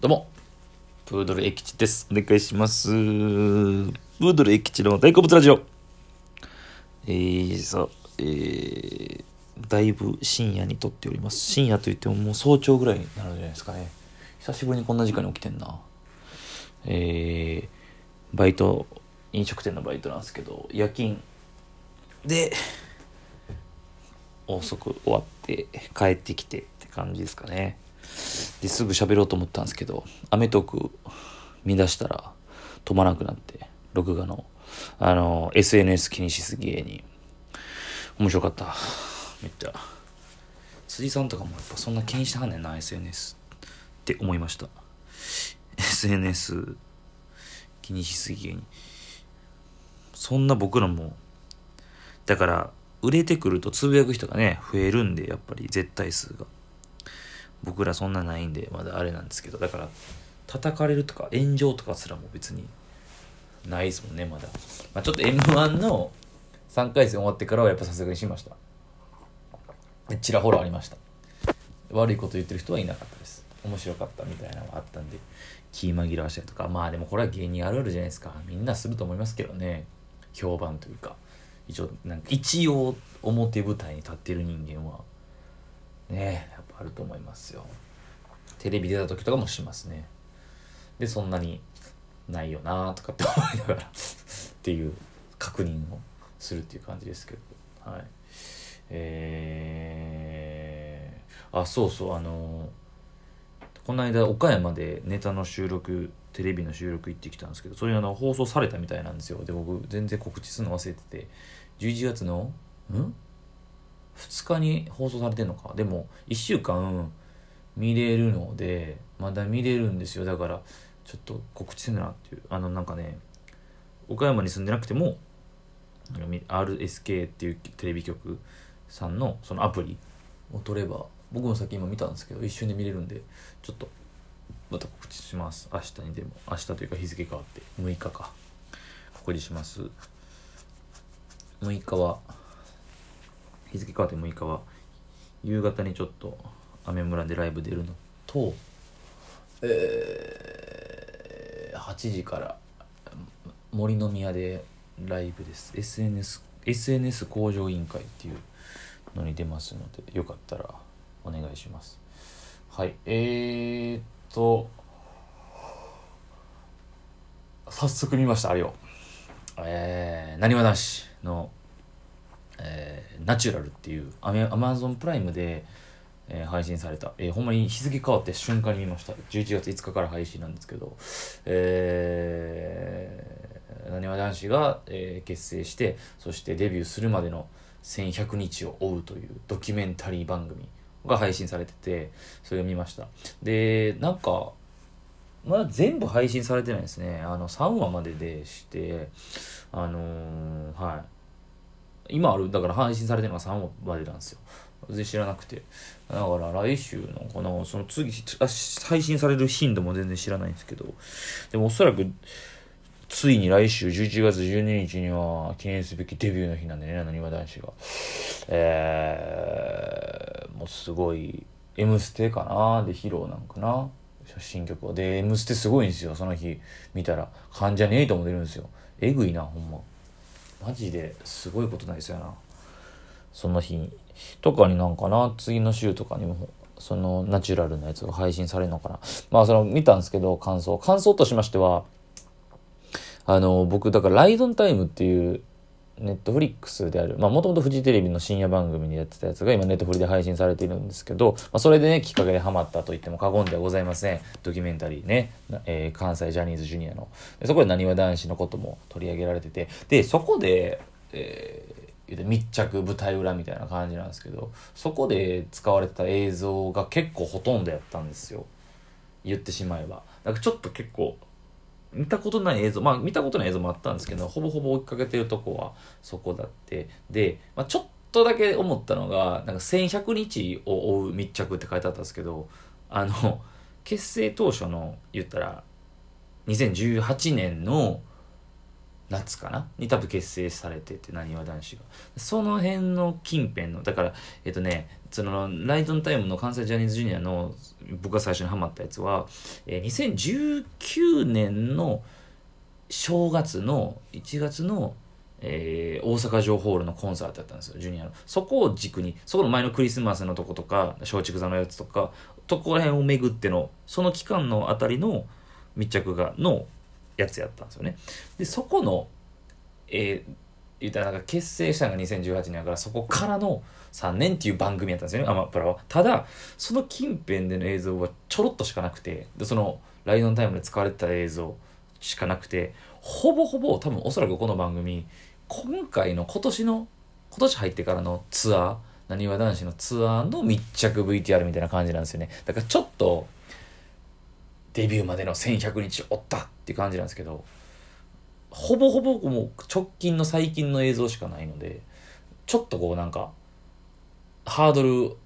どうも、プードル駅地です。お願いします。プードル駅地の大好物ラジオ。えー、そう、えー、だいぶ深夜に撮っております。深夜といってももう早朝ぐらいになるんじゃないですかね。久しぶりにこんな時間に起きてんな。えー、バイト、飲食店のバイトなんですけど、夜勤で、遅く終わって帰ってきてって感じですかね。ですぐ喋ろうと思ったんですけど、アメトーク見出したら止まらなくなって、録画の、あの、SNS 気にしすぎ芸人。面白かった。めっちゃ。辻さんとかもやっぱそんな気にしてはんねんな、SNS って思いました。SNS 気にしすぎ芸人。そんな僕らも、だから、売れてくるとつぶやく人がね、増えるんで、やっぱり絶対数が。僕らそんなないんで、まだあれなんですけど、だから、叩かれるとか炎上とかすらも別にないですもんね、まだ。まあ、ちょっと M1 の3回戦終わってからはやっぱさすがにしました。ちらほらありました。悪いこと言ってる人はいなかったです。面白かったみたいなのがあったんで、気紛らわしたりとか、まあでもこれは芸人あるあるじゃないですか。みんなすると思いますけどね。評判というか。一応、なんか一応表舞台に立ってる人間は、ねやっぱあると思いますよ。テレビ出た時とかもしますね。で、そんなにないよなとかって 思いながらっていう確認をするっていう感じですけど。はい。えー、あ、そうそう、あのこの間岡山でネタの収録テレビの収録行ってきたんですけどそれあの放送されたみたいなんですよで僕全然告知するの忘れてて11月のん2日に放送されてんのか。でも1週間見れるのでまだ見れるんですよ。だからちょっと告知せなっていう。あのなんかね岡山に住んでなくても RSK っていうテレビ局さんのそのアプリを取れば僕もさっき今見たんですけど一瞬で見れるんでちょっとまた告知します。明日にでも明日というか日付変わって6日か。告知します。6日は日付変わって6日は夕方にちょっと雨村でライブ出るのとえー、8時から森の宮でライブです。SNS, SNS 向上委員会っていうのに出ますのでよかったらお願いします。はいえー、っと早速見ましたあれを。えー、なにわ男子の、えー、ナチュラルっていうアメアマゾンプライムで、えー配信された、えーほんまに日付変わって瞬間に見ました。11月5日から配信なんですけど。え、なにわ男子が、えー結成してそしてデビューするまでの1100日を追うというドキュメンタリー番組が配信されててそれを見ました。でなんかまだ全部配信されてないですね。あの3話まででしてあのーはい。今あるだから配信されてるのが3話までなんですよ全然知らなくてだから来週のかなその次あ配信される頻度も全然知らないんですけどでもおそらくついに来週11月12日には記念すべきデビューの日なんでね、なにわ男子が。えー、もうすごい、M ステかなで披露なんかな新曲を。で、M ステすごいんですよ、その日見たら。関ジャニエイトも出るんですよ。えぐいな、ほんま。マジですごいことないですよな。その日。とかになんかな、次の週とかにも、そのナチュラルなやつが配信されるのかな。まあ、その見たんですけど、感想。感想としましては、あの、僕、だから、ライドンタイムっていう、ネットフリックスである、まあ、もともとフジテレビの深夜番組にやってたやつが今ネットフリで配信されているんですけど、まあ、それでね、きっかけでハマったと言っても過言ではございません。ドキュメンタリーね、えー関西ジャニーズジュニアの。そこでなにわ男子のことも取り上げられてて、で、そこで、えー密着舞台裏みたいな感じなんですけど、そこで使われてた映像が結構ほとんどやったんですよ。言ってしまえば。だかちょっと結構、見たことない映像まあ見たことない映像もあったんですけどほぼほぼ追いかけてるとこはそこだって。で、まあ、ちょっとだけ思ったのがなんか1100日を追う密着って書いてあったんですけどあの結成当初の言ったら2018年の夏かな？に多分結成されててなにわ男子がその辺の近辺のだからえっとねそのライトンタイムの関西ジャニーズジュニアの僕が最初にハマったやつは、えー、2019年の正月の1月のえー、大阪城ホールのコンサートだったんですよ、ジュニアの。そこを軸に、そこの前のクリスマスのとことか、松竹座のやつとか、とこら辺を巡っての、その期間のあたりの密着が、のやつやったんですよね。で、そこの、えー、言ったらなんか結成したのが2018年やから、そこからの3年っていう番組やったんですよね、アマプラは。ただ、その近辺での映像はちょろっとしかなくて、でその、ライドンタイムで使われてた映像しかなくて、ほぼほぼ多分おそらくこの番組、今回の今年の今年入ってからのツアーなにわ男子のツアーの密着 VTR みたいな感じなんですよねだからちょっとデビューまでの1100日おったって感じなんですけどほぼほぼもう直近の最近の映像しかないのでちょっとこうなんかハードル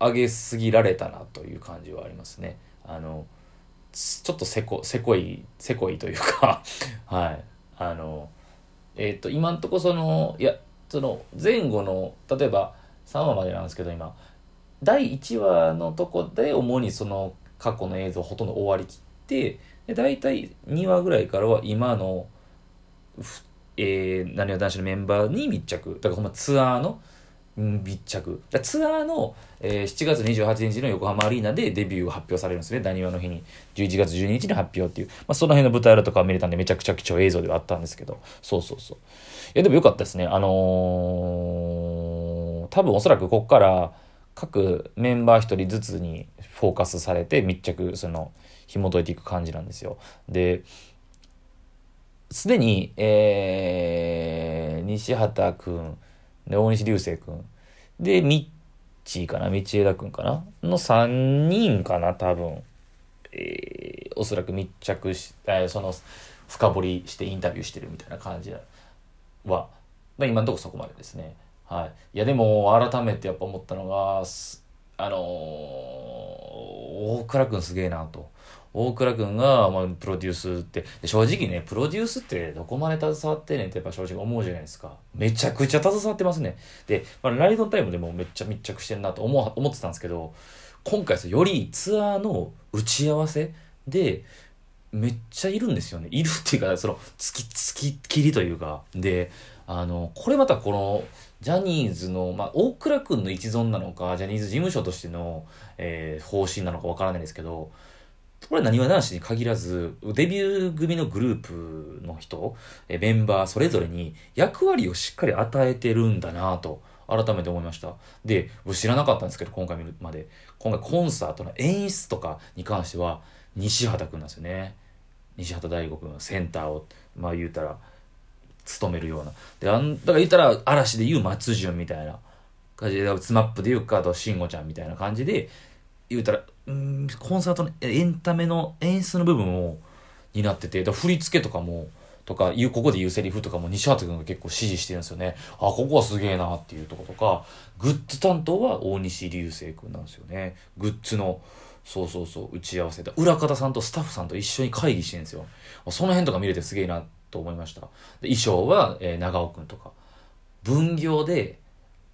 上げすぎられたなという感じはありますね。あのちょっとせこせこいせこいというか はい。あのえっ、と、今んとこその、いや、その前後の、例えば3話までなんですけど、今、第1話のとこで主にその過去の映像ほとんど終わりきって、で、大体2話ぐらいからは今の、えー、なにわ男子のメンバーに密着。だからほんまツアーの、密着。ツアーの、えー、7月28日の横浜アリーナでデビューが発表されるんですね。ダニワの日に。11月12日に発表っていう。まあ、その辺の舞台裏とか見れたんでめちゃくちゃ貴重映像ではあったんですけど。そうそうそう。いや、でもよかったですね。あのー、多分おそらくここから各メンバー一人ずつにフォーカスされて密着、その、紐解いていく感じなんですよ。で、すでに、えー、西畑くん、で、大西流星くん。で、ミッチーかな道枝くんかなの3人かな多分。えー、おそらく密着し、え、その、深掘りしてインタビューしてるみたいな感じは、まあ、今のところそこまでですね。はい。いや、でも、改めてやっぱ思ったのが、あのー、大倉くんすげえなと。大倉君が、まあ、プロデュースって、正直ね、プロデュースってどこまで携わってねんってやっぱ正直思うじゃないですか。めちゃくちゃ携わってますね。で、まあ、ライドタイムでもめっちゃ密着してんなと思思ってたんですけど、今回よりツアーの打ち合わせで、めっちゃいるんですよね。いるっていうか、その、月、月切りというか。で、あの、これまたこの、ジャニーズの、まあ、大倉君の一存なのか、ジャニーズ事務所としての、えー、方針なのかわからないですけど、これはなにわ男子に限らず、デビュー組のグループの人、えメンバーそれぞれに役割をしっかり与えてるんだなと、改めて思いました。で、知らなかったんですけど、今回見るまで。今回コンサートの演出とかに関しては、西畑くんなんですよね。西畑大吾くん、センターを、まあ言うたら、務めるような。で、あん、だから言ったら、嵐で言う松潤みたいな感じで、 SMAP で言うか、あと、慎吾ちゃんみたいな感じで、言うたら、うん、コンサートのエンタメの演出の部分を担ってて、だ振り付けとかも、とか、言う、ここで言うセリフとかも西畑君が結構指示してるんですよね。あ、ここはすげえなっていうとことか、グッズ担当は大西流星君なんですよね。グッズの、そうそうそう、打ち合わせた。裏方さんとスタッフさんと一緒に会議してるんですよ。その辺とか見れてすげえなってと思いました。で衣装は、えー、長尾くんとか。分業で、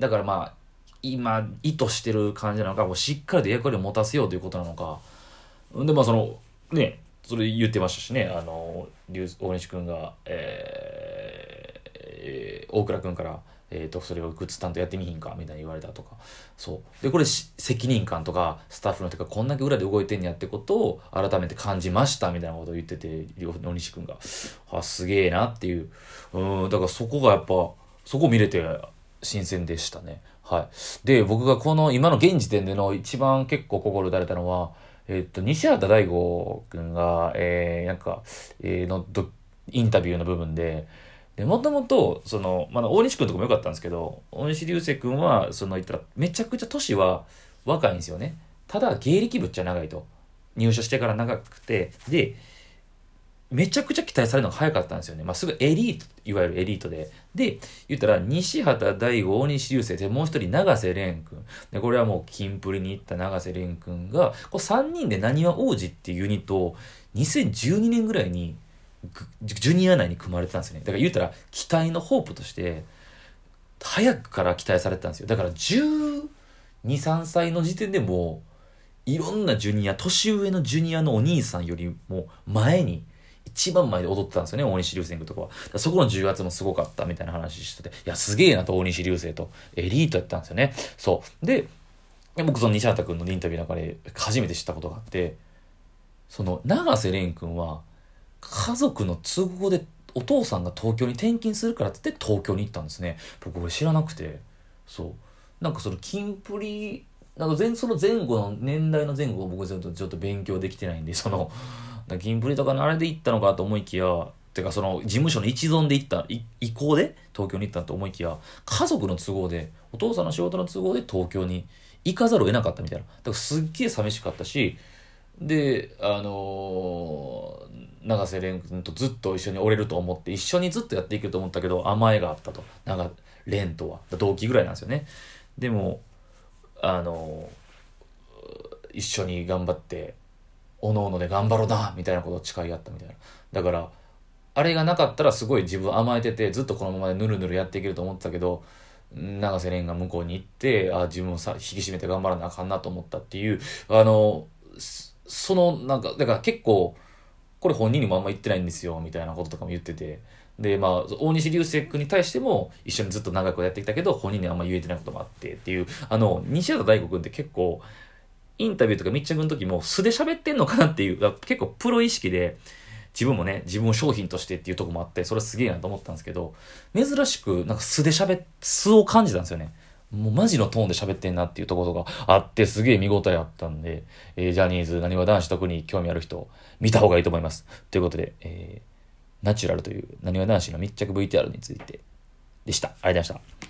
だからまあ、今意図してる感じなのかもうしっかりと役割を持たせようということなのかでまあそのねそれ言ってましたしねあの大西君が、えーえー、大倉くんからえーと、それをグッズ担当やってみひんか？みたいに言われたとか。そう。でこれ責任感とかスタッフのとかこんだけ裏で動いてんやってことを改めて感じましたみたいなことを言ってて大西君があすげえなっていう。うん。だからそこがやっぱそこ見れて新鮮でしたね。はい。で、僕がこの今の現時点での一番結構心打たれたのは、えっと、西畑大吾君が、えー、なんか、えー、のインタビューの部分で、で、もともと、その、まだ大西君とかも良かったんですけど、大西流星君は、その言ったら、めちゃくちゃ年は若いんですよね。ただ、芸歴ぶっちゃ長いと。入所してから長くて、で、めちゃくちゃ期待されるのが早かったんですよね。まあ、すぐエリート、いわゆるエリートで。で、言ったら、西畑大吾、大西流星で、もう一人、永瀬廉君。で、これはもう、キンプリに行った永瀬廉君が、こう3人で何は王子っていうユニットを、2012年ぐらいにジュニア内に組まれてたんですよね。だから言うたら期待のホープとして早くから期待されてたんですよ。だから1 2 3歳の時点でもういろんなジュニア年上のジュニアのお兄さんよりも前に一番前で踊ってたんですよね。大西流星君とかはそこの重圧もすごかったみたいな話してて。いやすげえなと大西流星とエリートやったんですよね。そう。で僕その西畑君のインタビューの中で初めて知ったことがあってその永瀬廉君は家族の都合でお父さんが東京に転勤するからって言って東京に行ったんですね。僕これ知らなくて。そう。なんかそのキンプリなんか前その前後の年代の前後を僕ずっとちょっと勉強できてないんでそのキンプリとかのあれで行ったのかと思いきやてかその事務所の一存で行った意向で東京に行ったと思いきや家族の都合でお父さんの仕事の都合で東京に行かざるを得なかったみたいな。だからすっげえ寂しかったしであの、永瀬廉君とずっと一緒におれると思って一緒にずっとやっていくと思ったけど甘えがあったと。長蓮とは。同期ぐらいなんですよね。でもあの、一緒に頑張っておのおので頑張ろうなみたいなことを誓い合ったみたいな。だからあれがなかったらすごい自分甘えててずっとこのままでぬるぬるやっていけると思ってたけど永瀬廉が向こうに行ってあ自分をさ引き締めて頑張らなあかんなと思ったっていうあのそのなんかだから結構これ本人にもあんま言ってないんですよみたいなこととかも言ってて。でまあ大西流星君に対しても一緒にずっと長くやってきたけど本人にあんま言えてないこともあってっていう。あの西畑大吾君って結構インタビューとか密着の時も素で喋ってんのかなっていう結構プロ意識で自分もね自分を商品としてっていうとこもあってそれはすげえなと思ったんですけど珍しくなんか素で喋素を感じたんですよね。もうマジのトーンで喋ってんなっていうところがあってすげえ見応えあったんで、えー、ジャニーズ、なにわ男子特に興味ある人、見た方がいいと思います。ということで、えー、ナチュラルというなにわ男子の密着 VTR についてでした。ありがとうございました。